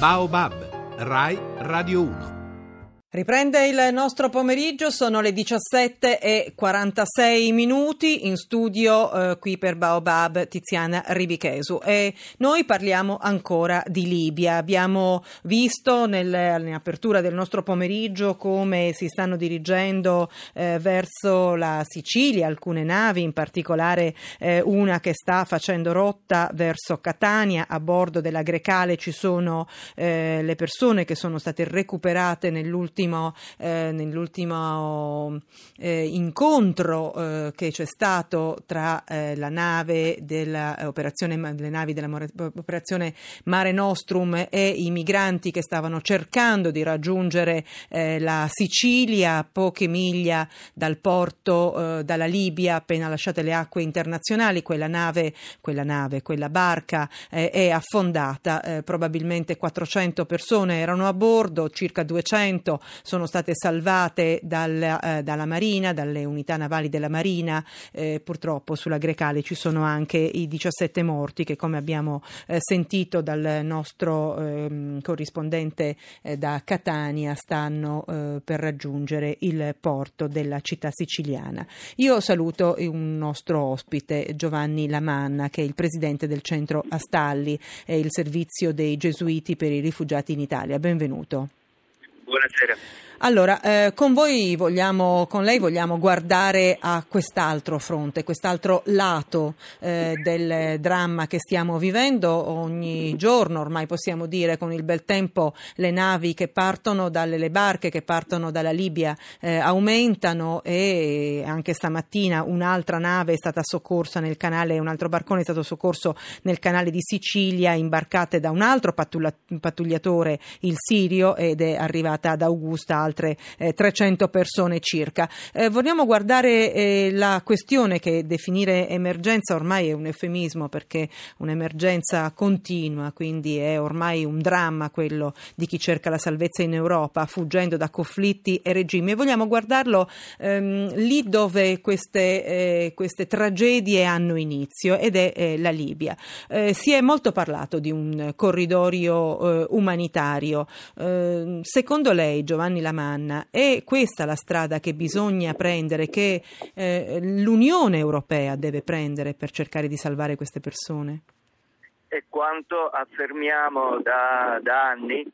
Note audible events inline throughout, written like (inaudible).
Baobab, Rai Radio 1. Riprende il nostro pomeriggio, sono le 17 e 46 minuti in studio eh, qui per Baobab Tiziana Ribichesu e noi parliamo ancora di Libia. Abbiamo visto nell'apertura del nostro pomeriggio come si stanno dirigendo eh, verso la Sicilia alcune navi, in particolare eh, una che sta facendo rotta verso Catania. A bordo della Grecale ci sono eh, le persone che sono state recuperate nell'ultimo nell'ultimo, eh, nell'ultimo eh, incontro eh, che c'è stato tra eh, la nave dell'operazione, le navi dell'operazione Mare Nostrum e i migranti che stavano cercando di raggiungere eh, la Sicilia poche miglia dal porto, eh, dalla Libia, appena lasciate le acque internazionali, quella nave, quella, nave, quella barca è affondata, probabilmente 400 persone erano a bordo, circa 200 sono state salvate dal, eh, dalla Marina, dalle unità navali della Marina. Eh, purtroppo sulla Grecale ci sono anche i 17 morti che, come abbiamo eh, sentito dal nostro ehm, corrispondente da Catania, stanno per raggiungere il porto della città siciliana. Io saluto un nostro ospite, Giovanni Lamanna, che è il presidente del centro Astalli, il servizio dei gesuiti per i rifugiati in Italia. Benvenuto. Buonasera. Allora, eh, con vogliamo, con lei vogliamo guardare a quest'altro fronte, quest'altro lato eh, del dramma che stiamo vivendo. Ogni giorno, ormai possiamo dire con il bel tempo le navi che partono dalle le barche che partono dalla Libia eh, aumentano e anche stamattina un'altra nave è stata soccorsa nel canale, un altro barcone è stato soccorso nel canale di Sicilia imbarcate da un altro pattugliatore, il Sirio, ed è arrivata ad Augusta altre eh, 300 persone circa. Eh, vogliamo guardare eh, la questione che definire emergenza ormai è un eufemismo perché un'emergenza continua, quindi è ormai un dramma quello di chi cerca la salvezza in Europa fuggendo da conflitti e regimi e vogliamo guardarlo ehm, lì dove queste, eh, queste, tragedie hanno inizio ed è eh, la Libia. Eh, si è molto parlato di un corridoio umanitario. Ehm, secondo lei, Giovanni Lamar, Manna. È questa la strada che bisogna prendere, che eh, l'Unione Europea deve prendere per cercare di salvare queste persone? È quanto affermiamo da, da anni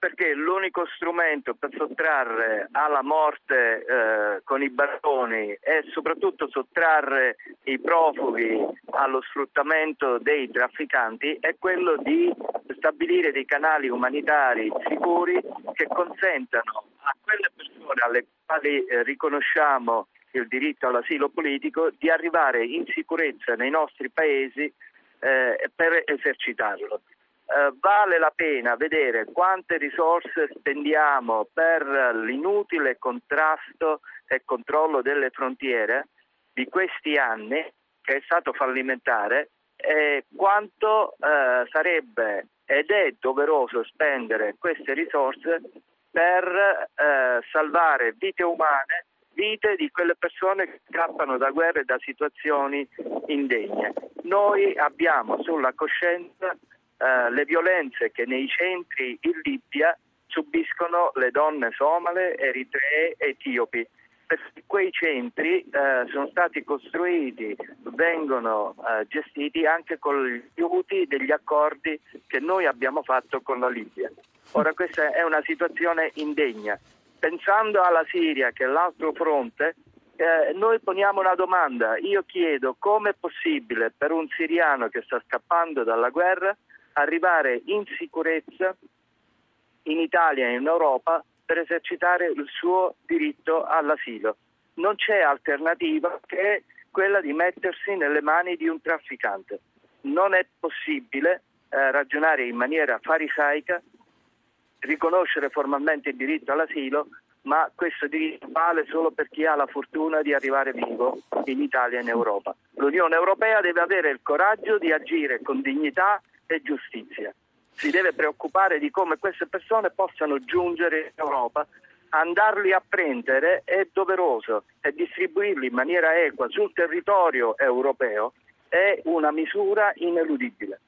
perché l'unico strumento per sottrarre alla morte eh, con i barconi e soprattutto sottrarre i profughi allo sfruttamento dei trafficanti è quello di stabilire dei canali umanitari sicuri che consentano a quelle persone alle quali eh, riconosciamo il diritto all'asilo politico di arrivare in sicurezza nei nostri paesi eh, per esercitarlo eh, vale la pena vedere quante risorse spendiamo per l'inutile contrasto e controllo delle frontiere di questi anni, che è stato fallimentare, e quanto eh, sarebbe ed è doveroso spendere queste risorse per eh, salvare vite umane, vite di quelle persone che scappano da guerre e da situazioni indegne. Noi abbiamo sulla coscienza eh, le violenze che nei centri in Libia subiscono le donne somale, eritree, etiopi. Perché quei centri eh, sono stati costruiti, vengono eh, gestiti anche con gli aiuti degli accordi che noi abbiamo fatto con la Libia. Ora questa è una situazione indegna. Pensando alla Siria, che è l'altro fronte, eh, noi poniamo una domanda. Io chiedo come è possibile per un siriano che sta scappando dalla guerra arrivare in sicurezza in Italia e in Europa per esercitare il suo diritto all'asilo. Non c'è alternativa che quella di mettersi nelle mani di un trafficante. Non è possibile eh, ragionare in maniera farisaica, riconoscere formalmente il diritto all'asilo, ma questo diritto vale solo per chi ha la fortuna di arrivare vivo in Italia e in Europa. L'Unione Europea deve avere il coraggio di agire con dignità e giustizia. Si deve preoccupare di come queste persone possano giungere in Europa. Andarli a prendere è doveroso e distribuirli in maniera equa sul territorio europeo è una misura ineludibile.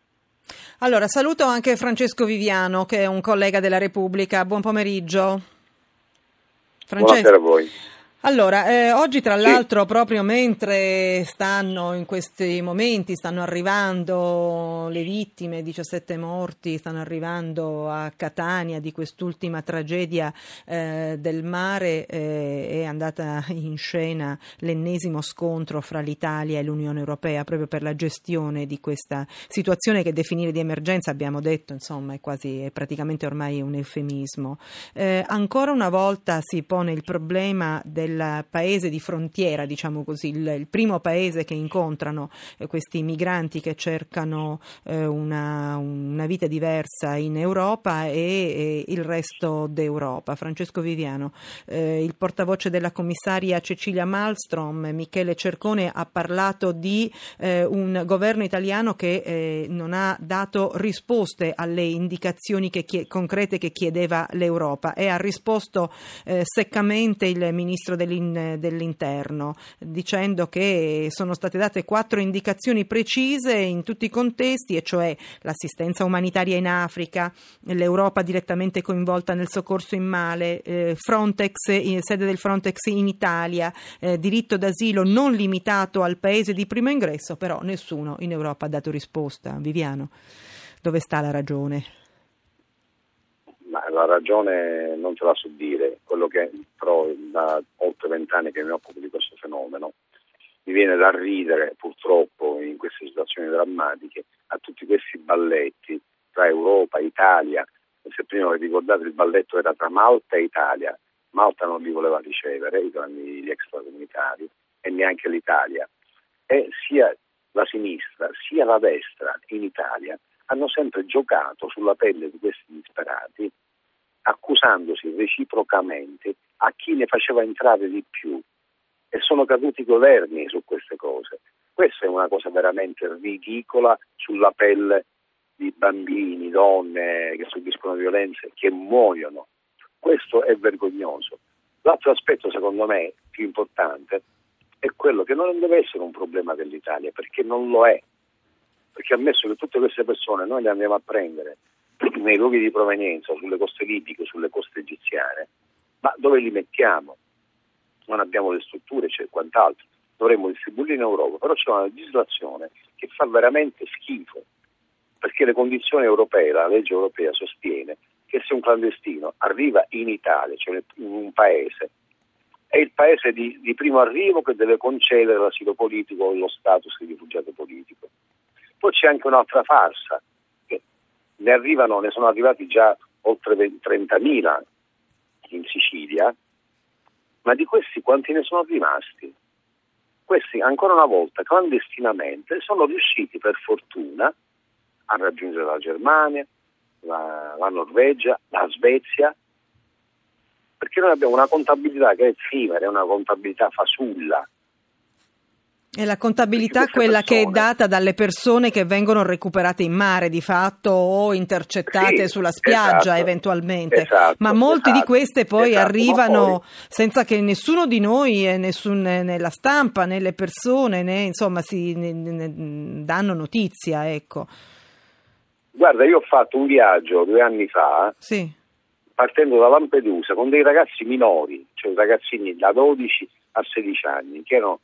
Allora, saluto anche Francesco Viviano, che è un collega della Repubblica. Buon pomeriggio. Francesco. Buonasera a voi. Allora, eh, oggi tra l'altro proprio mentre stanno in questi momenti, stanno arrivando le vittime, 17 morti, stanno arrivando a Catania di quest'ultima tragedia eh, del mare, eh, è andata in scena l'ennesimo scontro fra l'Italia e l'Unione Europea proprio per la gestione di questa situazione che definire di emergenza, abbiamo detto, insomma, è quasi, è praticamente ormai un eufemismo. Eh, ancora una volta si pone il problema del del paese di frontiera, diciamo così, il, il primo paese che incontrano eh, questi migranti che cercano eh, una, una, vita diversa in Europa e, e, il resto d'Europa. Francesco Viviano, eh, il portavoce della commissaria Cecilia Malmstrom, Michele Cercone, ha parlato di eh, un governo italiano che eh, non ha dato risposte alle indicazioni che, concrete che chiedeva l'Europa e ha risposto eh, seccamente il ministro dell'interno, dicendo che sono state date quattro indicazioni precise in tutti i contesti, e cioè l'assistenza umanitaria in Africa, l'Europa direttamente coinvolta nel soccorso in male, eh, Frontex, in, sede del Frontex in Italia, eh, diritto d'asilo non limitato al paese di primo ingresso, però nessuno in Europa ha dato risposta. Viviano, dove sta la ragione? Ma la ragione non te la so dire, quello che però da oltre vent'anni che mi occupo di questo fenomeno, mi viene da ridere purtroppo in queste situazioni drammatiche a tutti questi balletti tra Europa, Italia, se prima vi ricordate il balletto era tra Malta e Italia, Malta non li voleva ricevere, gli extracomunitari, e neanche l'Italia. E sia la sinistra sia la destra in Italia hanno sempre giocato sulla pelle di questi disperati accusandosi reciprocamente a chi ne faceva entrare di più e sono caduti i governi su queste cose. Questa è una cosa veramente ridicola sulla pelle di bambini, donne che subiscono violenze, che muoiono. Questo è vergognoso. L'altro aspetto, secondo me, più importante, è quello che non deve essere un problema dell'Italia, perché non lo è. Perché ammesso che tutte queste persone noi le andiamo a prendere nei luoghi di provenienza, sulle coste libiche, sulle coste egiziane, ma dove li mettiamo? Non abbiamo le strutture, c'è quant'altro. Dovremmo distribuirli in Europa, però c'è una legislazione che fa veramente schifo, perché le condizioni europee, la legge europea sostiene che se un clandestino arriva in Italia, cioè in un paese, è il paese di, di primo arrivo che deve concedere l'asilo politico o lo status di rifugiato politico. Poi c'è anche un'altra farsa, ne, arrivano, ne sono arrivati già oltre 30.000 in Sicilia, ma di questi quanti ne sono rimasti? Questi ancora una volta clandestinamente sono riusciti per fortuna a raggiungere la Germania, la, la Norvegia, la Svezia, perché noi abbiamo una contabilità che è effimera, è una contabilità fasulla, e la contabilità quella persone... che è data dalle persone che vengono recuperate in mare di fatto o intercettate sì, sulla spiaggia esatto, eventualmente, esatto, ma molte esatto, di queste poi esatto, arrivano poi... senza che nessuno di noi, e nessun, né la stampa né le persone né, insomma, si ne, ne danno notizia. Ecco. Guarda, io ho fatto un viaggio due anni fa. Sì. Partendo da Lampedusa con dei ragazzi minori, cioè ragazzini da 12 a 16 anni, che erano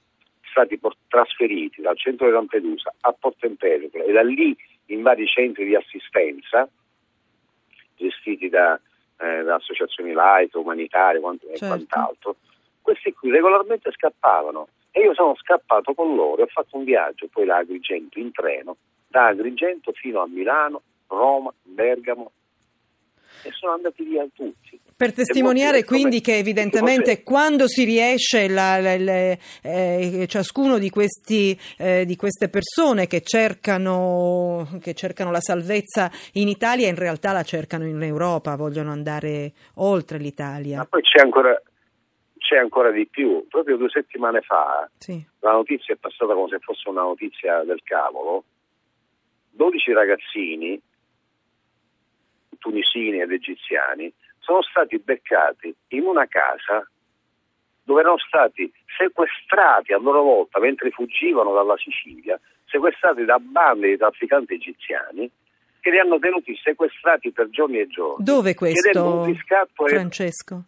stati trasferiti dal centro di Lampedusa a Porto Empedocle e da lì in vari centri di assistenza gestiti da, eh, da associazioni laiche, umanitarie quant- certo. e quant'altro, questi qui regolarmente scappavano e io sono scappato con loro e ho fatto un viaggio poi da Agrigento in treno, da Agrigento fino a Milano, Roma, Bergamo e sono andati via tutti. Per testimoniare quindi che evidentemente quando si riesce la, la, la, eh, ciascuno di, questi, eh, di, queste persone che cercano, che cercano la salvezza in Italia in realtà la cercano in Europa, vogliono andare oltre l'Italia. Ma poi c'è ancora, c'è ancora di più. Proprio due settimane fa sì. la notizia è passata come se fosse una notizia del cavolo. 12 ragazzini tunisini ed egiziani sono stati beccati in una casa dove erano stati sequestrati a loro volta mentre fuggivano dalla Sicilia, sequestrati da bande di trafficanti egiziani che li hanno tenuti sequestrati per giorni e giorni. Dove questo. Francesco?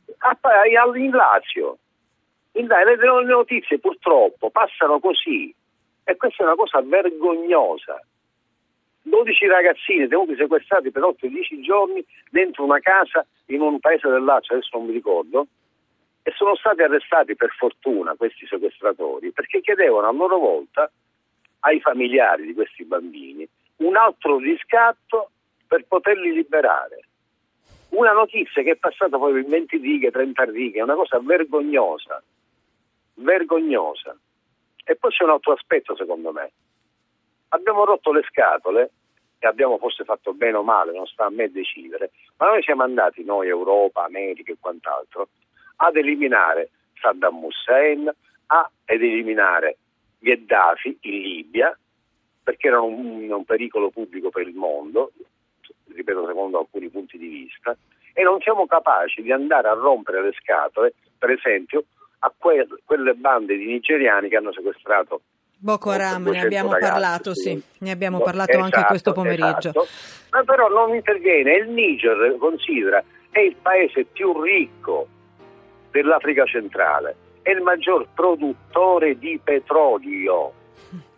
in Lazio. In, le, le notizie purtroppo passano così e questa è una cosa vergognosa. 12 ragazzini tenuti sequestrati per 8-10 giorni dentro una casa in un paese del Lazio, adesso non mi ricordo, e sono stati arrestati per fortuna questi sequestratori perché chiedevano a loro volta ai familiari di questi bambini un altro riscatto per poterli liberare. Una notizia che è passata poi in 20 righe, 30 righe, è una cosa vergognosa, vergognosa. E poi c'è un altro aspetto secondo me. Abbiamo rotto le scatole e abbiamo forse fatto bene o male, non sta a me decidere, ma noi siamo andati, noi Europa, America e quant'altro, ad eliminare Saddam Hussein, ad eliminare Gheddafi in Libia, perché erano un, un pericolo pubblico per il mondo, ripeto secondo alcuni punti di vista, e non siamo capaci di andare a rompere le scatole, per esempio, a que- quelle bande di nigeriani che hanno sequestrato Boko Haram, ne abbiamo ragazzi, parlato, sì. ne abbiamo parlato esatto, anche questo pomeriggio. Esatto. Ma però non interviene, il Niger considera è il paese più ricco dell'Africa centrale, è il maggior produttore di petrolio. (laughs)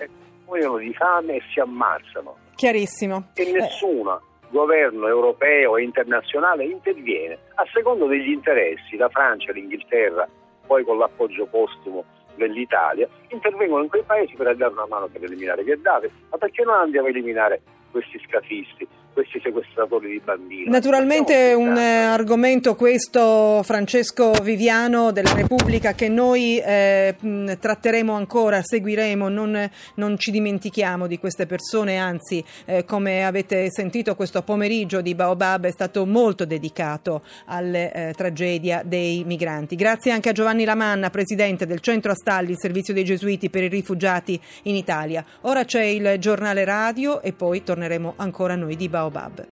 E muoiono di fame e si ammazzano. Chiarissimo. E nessuno governo europeo e internazionale interviene a secondo degli interessi, la Francia, l'Inghilterra, poi con l'appoggio postumo dell'Italia, intervengono in quei paesi per dare una mano per eliminare Gheddafi, ma perché non andiamo a eliminare questi scafisti? Questi sequestratori di bambini. Naturalmente un eh, argomento questo, Francesco Viviano della Repubblica, che noi eh, tratteremo ancora, seguiremo, non, non, ci dimentichiamo di queste persone, anzi eh, come avete sentito questo pomeriggio di Baobab è stato molto dedicato alla eh, tragedia dei migranti. Grazie anche a Giovanni Lamanna, Presidente del Centro Astalli, il Servizio dei Gesuiti per i rifugiati in Italia. Ora c'è il giornale radio e poi torneremo ancora noi di Baobab.